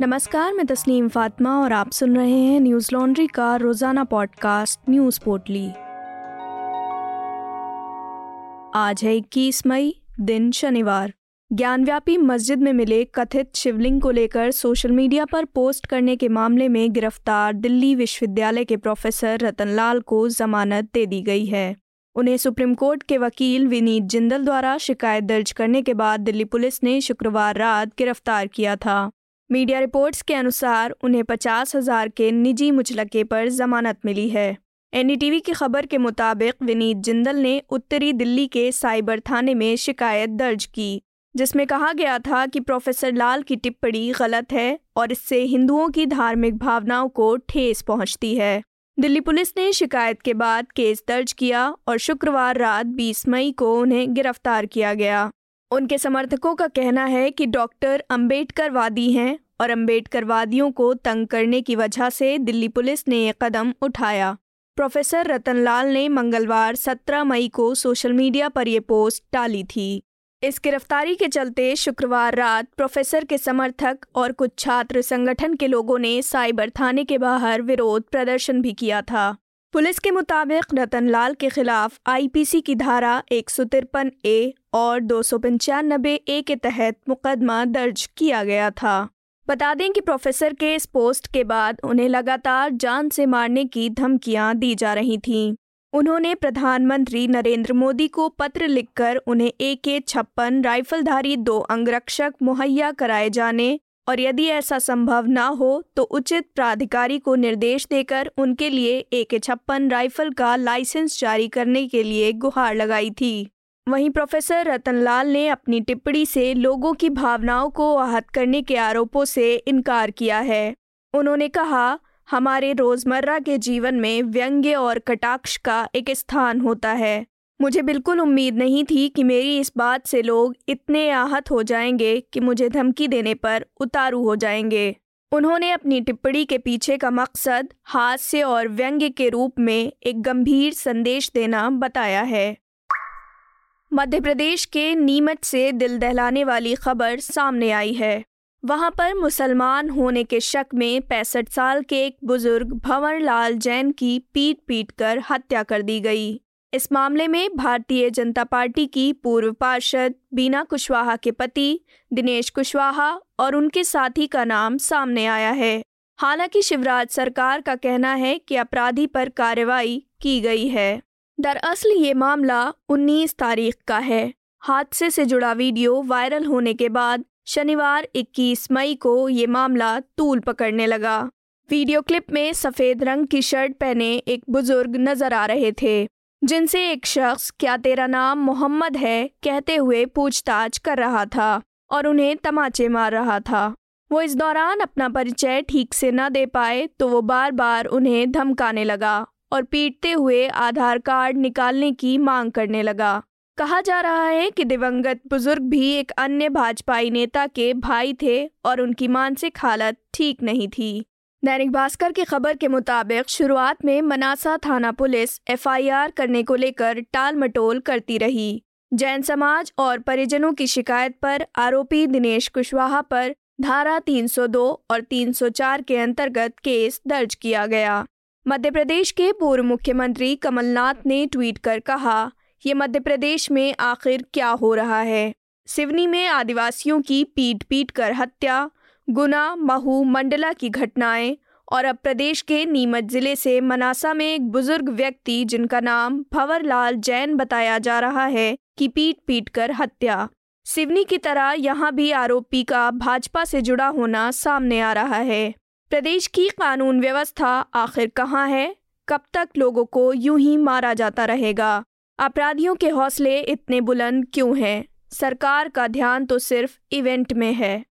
नमस्कार, मैं तस्नीम फातिमा और आप सुन रहे हैं न्यूज़ लॉन्ड्री का रोज़ाना पॉडकास्ट, न्यूज़ पोर्टली। आज है 21 मई, दिन शनिवार। ज्ञानव्यापी मस्जिद में मिले कथित शिवलिंग को लेकर सोशल मीडिया पर पोस्ट करने के मामले में गिरफ़्तार दिल्ली विश्वविद्यालय के प्रोफेसर रतनलाल को जमानत दे दी गई है। उन्हें सुप्रीम कोर्ट के वकील विनीत जिंदल द्वारा शिकायत दर्ज करने के बाद दिल्ली पुलिस ने शुक्रवार रात गिरफ़्तार किया था। मीडिया रिपोर्ट्स के अनुसार उन्हें पचास हज़ार के निजी मुचलके पर जमानत मिली है। एनडीटीवी की खबर के मुताबिक विनीत जिंदल ने उत्तरी दिल्ली के साइबर थाने में शिकायत दर्ज की, जिसमें कहा गया था कि प्रोफेसर लाल की टिप्पणी गलत है और इससे हिंदुओं की धार्मिक भावनाओं को ठेस पहुँचती है। दिल्ली पुलिस ने शिकायत के बाद केस दर्ज किया और शुक्रवार रात 20 मई को उन्हें गिरफ़्तार किया गया। उनके समर्थकों का कहना है कि डॉक्टर अंबेडकर वादी हैं और अंबेडकर वादियों को तंग करने की वजह से दिल्ली पुलिस ने ये कदम उठाया। प्रोफेसर रतनलाल ने मंगलवार 17 मई को सोशल मीडिया पर यह पोस्ट डाली थी। इस गिरफ्तारी के चलते शुक्रवार रात प्रोफेसर के समर्थक और कुछ छात्र संगठन के लोगों ने साइबर थाने के बाहर विरोध प्रदर्शन भी किया था। पुलिस के मुताबिक रतनलाल के खिलाफ आईपीसी की धारा एक सौ तिरपन ए और दो ए के तहत मुकदमा दर्ज किया गया था। बता दें कि प्रोफेसर के इस पोस्ट के बाद उन्हें लगातार जान से मारने की धमकियाँ दी जा रही थीं। उन्होंने प्रधानमंत्री नरेंद्र मोदी को पत्र लिखकर उन्हें ए के छप्पन राइफलधारी दो अंगरक्षक मुहैया कराए जाने और यदि ऐसा संभव न हो तो उचित प्राधिकारी को निर्देश देकर उनके लिए ए के छप्पन राइफल का लाइसेंस जारी करने के लिए गुहार लगाई थी। वहीं प्रोफेसर रतनलाल ने अपनी टिप्पणी से लोगों की भावनाओं को आहत करने के आरोपों से इनकार किया है। उन्होंने कहा, हमारे रोज़मर्रा के जीवन में व्यंग्य और कटाक्ष का एक स्थान होता है। मुझे बिल्कुल उम्मीद नहीं थी कि मेरी इस बात से लोग इतने आहत हो जाएँगे कि मुझे धमकी देने पर उतारू हो जाएँगे। उन्होंने अपनी टिप्पणी के पीछे का मकसद हास्य और व्यंग्य के रूप में एक गंभीर संदेश देना बताया है। मध्य प्रदेश के नीमच से दिल दहलाने वाली खबर सामने आई है। वहाँ पर मुसलमान होने के शक में पैंसठ साल के एक बुज़ुर्ग भंवर लाल जैन की पीट पीट कर हत्या कर दी गई। इस मामले में भारतीय जनता पार्टी की पूर्व पार्षद बीना कुशवाहा के पति, दिनेश कुशवाहा और उनके साथी का नाम सामने आया है। हालाँकि शिवराज सरकार का कहना है कि अपराधी पर कार्रवाई की गई है। दरअसल ये मामला 19 तारीख का है। हादसे से जुड़ा वीडियो वायरल होने के बाद शनिवार 21 मई को ये मामला तूल पकड़ने लगा। वीडियो क्लिप में सफ़ेद रंग की शर्ट पहने एक बुज़ुर्ग नज़र आ रहे थे। जिनसे एक शख्स, क्या तेरा नाम मोहम्मद है, कहते हुए पूछताछ कर रहा था और उन्हें तमाचे मार रहा था। वो इस दौरान अपना परिचय ठीक से न दे पाए तो वो बार बार उन्हें धमकाने लगा और पीटते हुए आधार कार्ड निकालने की मांग करने लगा। कहा जा रहा है कि दिवंगत बुज़ुर्ग भी एक अन्य भाजपाई नेता के भाई थे और उनकी मानसिक हालत ठीक नहीं थी। दैनिक भास्कर की खबर के मुताबिक शुरुआत में मनासा थाना पुलिस एफआईआर करने को लेकर टाल मटोल करती रही। जैन समाज और परिजनों की शिकायत पर आरोपी दिनेश कुशवाहा पर धारा 302 और 304 के अंतर्गत केस दर्ज किया गया। मध्य प्रदेश के पूर्व मुख्यमंत्री कमलनाथ ने ट्वीट कर कहा, ये मध्य प्रदेश में आखिर क्या हो रहा है? सिवनी में आदिवासियों की पीट पीट कर हत्या गुना, महू, मंडला की घटनाएँ और अब प्रदेश के नीमच ज़िले से मनासा में एक बुज़ुर्ग व्यक्ति जिनका नाम भंवरलाल जैन बताया जा रहा है कि पीट पीट कर हत्या। सिवनी की तरह यहाँ भी आरोपी का भाजपा से जुड़ा होना सामने आ रहा है। प्रदेश की कानून व्यवस्था आखिर कहाँ है? कब तक लोगों को यूँ ही मारा जाता रहेगा? अपराधियों के हौसले इतने बुलंद क्यों हैं? सरकार का ध्यान तो सिर्फ़ इवेंट में है।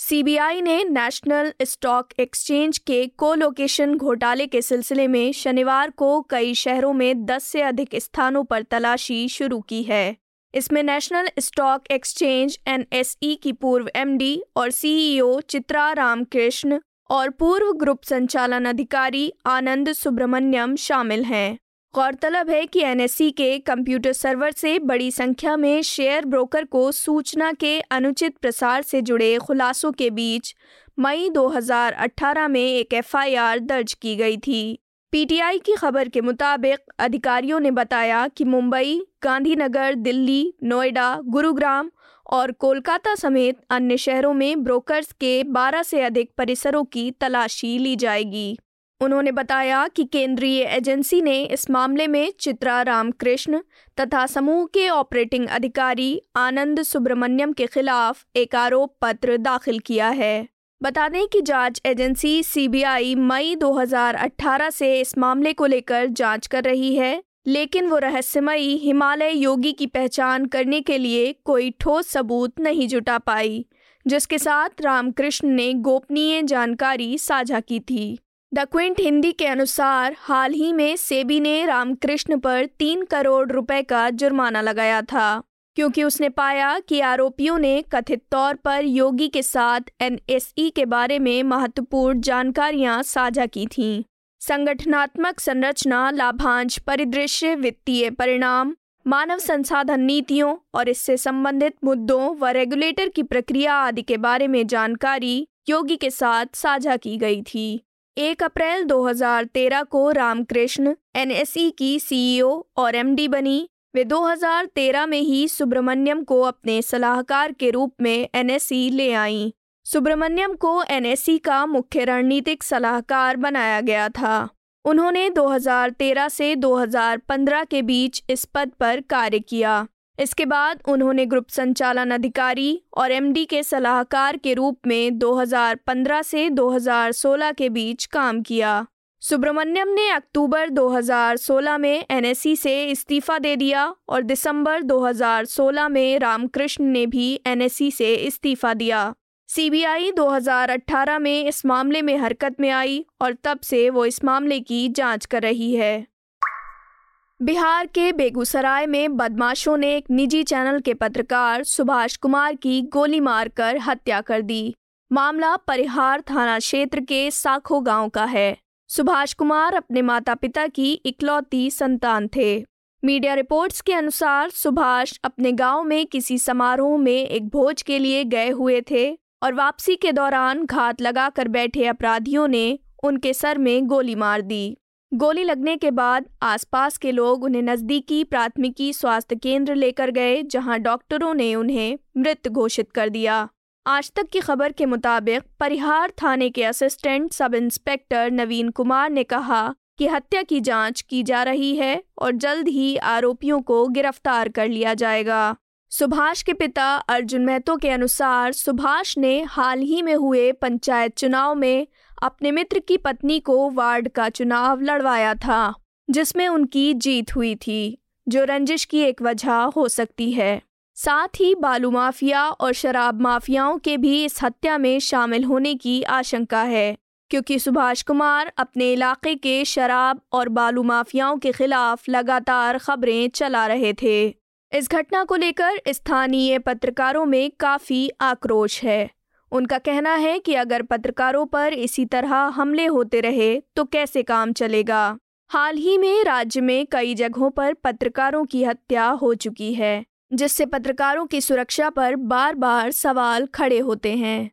सीबीआई ने नेशनल स्टॉक एक्सचेंज के कोलोकेशन घोटाले के सिलसिले में शनिवार को कई शहरों में 10 से अधिक स्थानों पर तलाशी शुरू की है। इसमें नेशनल स्टॉक एक्सचेंज एनएसई की पूर्व एमडी और सीईओ चित्रा रामकृष्ण और पूर्व ग्रुप संचालन अधिकारी आनंद सुब्रमण्यम शामिल हैं। गौरतलब है कि एनएससी के कंप्यूटर सर्वर से बड़ी संख्या में शेयर ब्रोकर को सूचना के अनुचित प्रसार से जुड़े खुलासों के बीच मई 2018 में एक एफआईआर दर्ज की गई थी। पीटीआई की खबर के मुताबिक अधिकारियों ने बताया कि मुंबई, गांधीनगर, दिल्ली, नोएडा, गुरुग्राम और कोलकाता समेत अन्य शहरों में ब्रोकर्स के 12 से अधिक परिसरों की तलाशी ली जाएगी। उन्होंने बताया कि केंद्रीय एजेंसी ने इस मामले में चित्रा रामकृष्ण तथा समूह के ऑपरेटिंग अधिकारी आनंद सुब्रमण्यम के खिलाफ एक आरोप पत्र दाखिल किया है। बता दें कि जाँच एजेंसी सीबीआई मई 2018 से इस मामले को लेकर जाँच कर रही है, लेकिन वो रहस्यमयी हिमालय योगी की पहचान करने के लिए कोई ठोस सबूत नहीं जुटा पाई, जिसके साथ रामकृष्ण ने गोपनीय जानकारी साझा की थी। द क्विंट हिंदी के अनुसार, हाल ही में सेबी ने रामकृष्ण पर तीन करोड़ रुपए का जुर्माना लगाया था, क्योंकि उसने पाया कि आरोपियों ने कथित तौर पर योगी के साथ एनएसई के बारे में महत्वपूर्ण जानकारियाँ साझा की थीं। संगठनात्मक संरचना, लाभांश, परिदृश्य, वित्तीय परिणाम, मानव संसाधन नीतियों और इससे संबंधित मुद्दों व रेगुलेटर की प्रक्रिया आदि के बारे में जानकारी योगी के साथ साझा की गई थी। एक अप्रैल 2013 को रामकृष्ण, एनएसई की सीईओ और एमडी बनी। वे 2013 में ही सुब्रमण्यम को अपने सलाहकार के रूप में एनएसई ले आईं। सुब्रमण्यम को एनएसई का मुख्य रणनीतिक सलाहकार बनाया गया था। उन्होंने 2013 से 2015 के बीच इस पद पर कार्य किया। इसके बाद उन्होंने ग्रुप संचालन अधिकारी और एमडी के सलाहकार के रूप में 2015 से 2016 के बीच काम किया। सुब्रमण्यम ने अक्टूबर 2016 में एनएससी से इस्तीफा दे दिया और दिसंबर 2016 में रामकृष्ण ने भी एनएससी से इस्तीफा दिया। सीबीआई 2018 में इस मामले में हरकत में आई और तब से वो इस मामले की जाँच कर रही है। बिहार के बेगूसराय में बदमाशों ने एक निजी चैनल के पत्रकार सुभाष कुमार की गोली मारकर हत्या कर दी। मामला परिहार थाना क्षेत्र के साखो गाँव का है। सुभाष कुमार अपने माता पिता की इकलौती संतान थे। मीडिया रिपोर्ट्स के अनुसार सुभाष अपने गाँव में किसी समारोह में एक भोज के लिए गए हुए थे और वापसी के दौरान घात लगाकर बैठे अपराधियों ने उनके सर में गोली मार दी। गोली लगने के बाद आसपास के लोग उन्हें नज़दीकी प्राथमिकी स्वास्थ्य केंद्र लेकर गए, जहाँ डॉक्टरों ने उन्हें मृत घोषित कर दिया। आज तक की खबर के मुताबिक परिहार थाने के असिस्टेंट सब इंस्पेक्टर नवीन कुमार ने कहा कि हत्या की जाँच की जा रही है और जल्द ही आरोपियों को गिरफ़्तार कर लिया जाएगा। सुभाष के पिता अर्जुन महतो के अनुसार सुभाष ने हाल ही में हुए पंचायत चुनाव में अपने मित्र की पत्नी को वार्ड का चुनाव लड़वाया था, जिसमें उनकी जीत हुई थी, जो रंजिश की एक वजह हो सकती है। साथ ही बालू माफिया और शराब माफियाओं के भी इस हत्या में शामिल होने की आशंका है, क्योंकि सुभाष कुमार अपने इलाके के शराब और बालू माफियाओं के खिलाफ लगातार खबरें चला रहे थे। इस घटना को लेकर स्थानीय पत्रकारों में काफ़ी आक्रोश है। उनका कहना है कि अगर पत्रकारों पर इसी तरह हमले होते रहे तो कैसे काम चलेगा? हाल ही में राज्य में कई जगहों पर पत्रकारों की हत्या हो चुकी है, जिससे पत्रकारों की सुरक्षा पर बार बार सवाल खड़े होते हैं।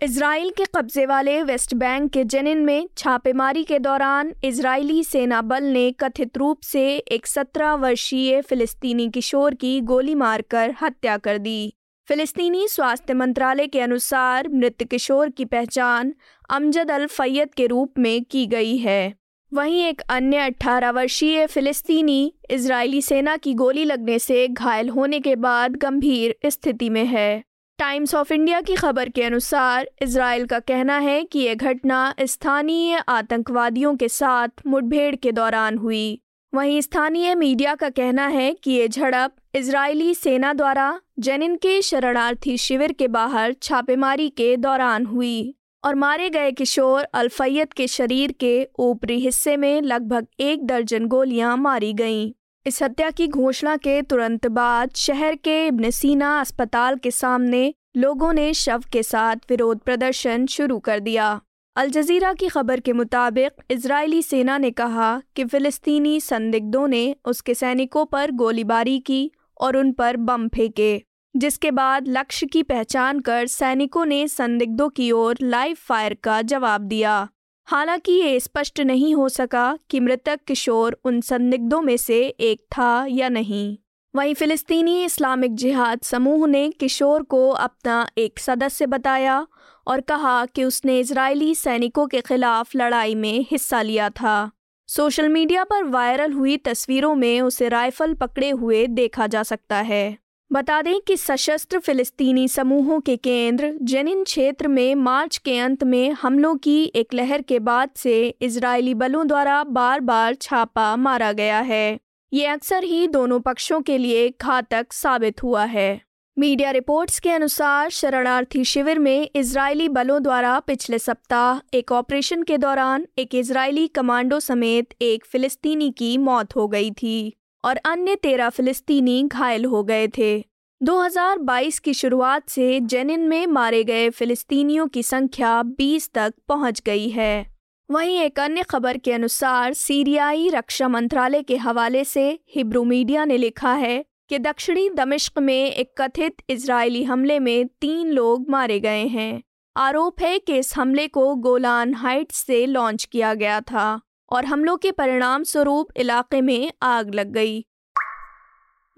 इसराइल के कब्जे वाले वेस्ट बैंक के जनिन में छापेमारी के दौरान इजरायली सेना बल ने कथित रूप से एक सत्रह वर्षीय फिलिस्तीनी किशोर की गोली मारकर हत्या कर दी। फिलिस्तीनी स्वास्थ्य मंत्रालय के अनुसार मृत किशोर की पहचान अमजद अल फैयद के रूप में की गई है। वहीं एक अन्य 18 वर्षीय फिलिस्तीनी इजरायली सेना की गोली लगने से घायल होने के बाद गंभीर स्थिति में है। टाइम्स ऑफ़ इंडिया की खबर के अनुसार इसराइल का कहना है कि यह घटना स्थानीय आतंकवादियों के साथ मुठभेड़ के दौरान हुई। वहीं स्थानीय मीडिया का कहना है कि ये झड़प इजरायली सेना द्वारा जेनिन के शरणार्थी शिविर के बाहर छापेमारी के दौरान हुई और मारे गए किशोर अल्फैयत के शरीर के ऊपरी हिस्से में लगभग एक दर्जन गोलियाँ मारी गईं। इस हत्या की घोषणा के तुरंत बाद शहर के इब्न सीना अस्पताल के सामने लोगों ने शव के साथ विरोध प्रदर्शन शुरू कर दिया। अल जजीरा की खबर के मुताबिक इजरायली सेना ने कहा कि फ़िलिस्तीनी संदिग्धों ने उसके सैनिकों पर गोलीबारी की और उन पर बम फेंके, जिसके बाद लक्ष्य की पहचान कर सैनिकों ने संदिग्धों की ओर लाइव फायर का जवाब दिया। हालाँकि ये स्पष्ट नहीं हो सका कि मृतक किशोर उन संदिग्धों में से एक था या नहीं। वहीं फिलिस्तीनी इस्लामिक जिहाद समूह ने किशोर को अपना एक सदस्य बताया और कहा कि उसने इजरायली सैनिकों के खिलाफ लड़ाई में हिस्सा लिया था। सोशल मीडिया पर वायरल हुई तस्वीरों में उसे राइफल पकड़े हुए देखा जा सकता है। बता दें कि सशस्त्र फिलिस्तीनी समूहों के केंद्र जेनिन क्षेत्र में मार्च के अंत में हमलों की एक लहर के बाद से इजरायली बलों द्वारा बार बार छापा मारा गया है। ये अक्सर ही दोनों पक्षों के लिए घातक साबित हुआ है। मीडिया रिपोर्ट्स के अनुसार शरणार्थी शिविर में इजरायली बलों द्वारा पिछले सप्ताह एक ऑपरेशन के दौरान एक इजरायली कमांडो समेत एक फिलिस्तीनी की मौत हो गई थी और अन्य तेरह फिलिस्तीनी घायल हो गए थे। 2022 की शुरुआत से जेनिन में मारे गए फिलिस्तीनियों की संख्या 20 तक पहुँच गई है। वहीं एक अन्य खबर के अनुसार सीरियाई रक्षा मंत्रालय के हवाले से हिब्रू मीडिया ने लिखा है कि दक्षिणी दमिश्क में एक कथित इजरायली हमले में तीन लोग मारे गए हैं। आरोप है कि इस हमले को गोलान हाइट्स से लॉन्च किया गया था और हमलों के परिणाम स्वरूप इलाके में आग लग गई।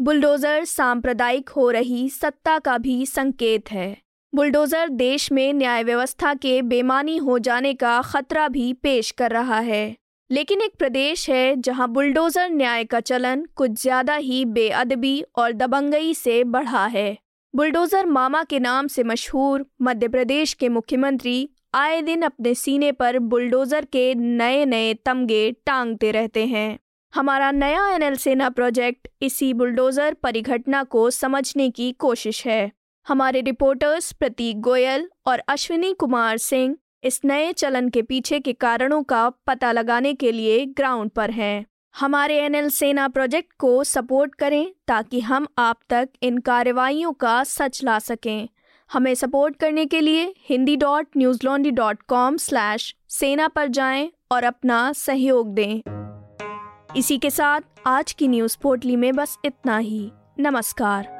बुलडोज़र सांप्रदायिक हो रही सत्ता का भी संकेत है। बुलडोज़र देश में न्याय व्यवस्था के बेमानी हो जाने का खतरा भी पेश कर रहा है। लेकिन एक प्रदेश है जहाँ बुलडोज़र न्याय का चलन कुछ ज़्यादा ही बेअदबी और दबंगई से बढ़ा है। बुलडोज़र मामा के नाम से मशहूर मध्य प्रदेश के मुख्यमंत्री आए दिन अपने सीने पर बुलडोज़र के नए नए तमगे टांगते रहते हैं। हमारा नया एनएल सेना प्रोजेक्ट इसी बुलडोज़र परिघटना को समझने की कोशिश है। हमारे रिपोर्टर्स प्रतीक गोयल और अश्विनी कुमार सिंह इस नए चलन के पीछे के कारणों का पता लगाने के लिए ग्राउंड पर हैं। हमारे एनएल सेना प्रोजेक्ट को सपोर्ट करें ताकि हम आप तक इन कार्रवाइयों का सच ला सकें। हमें सपोर्ट करने के लिए Hindi dot Newslaundry dot com slash सेना पर जाएँ और अपना सहयोग दें। इसी के साथ आज की न्यूज़ पोर्टली में बस इतना ही। नमस्कार।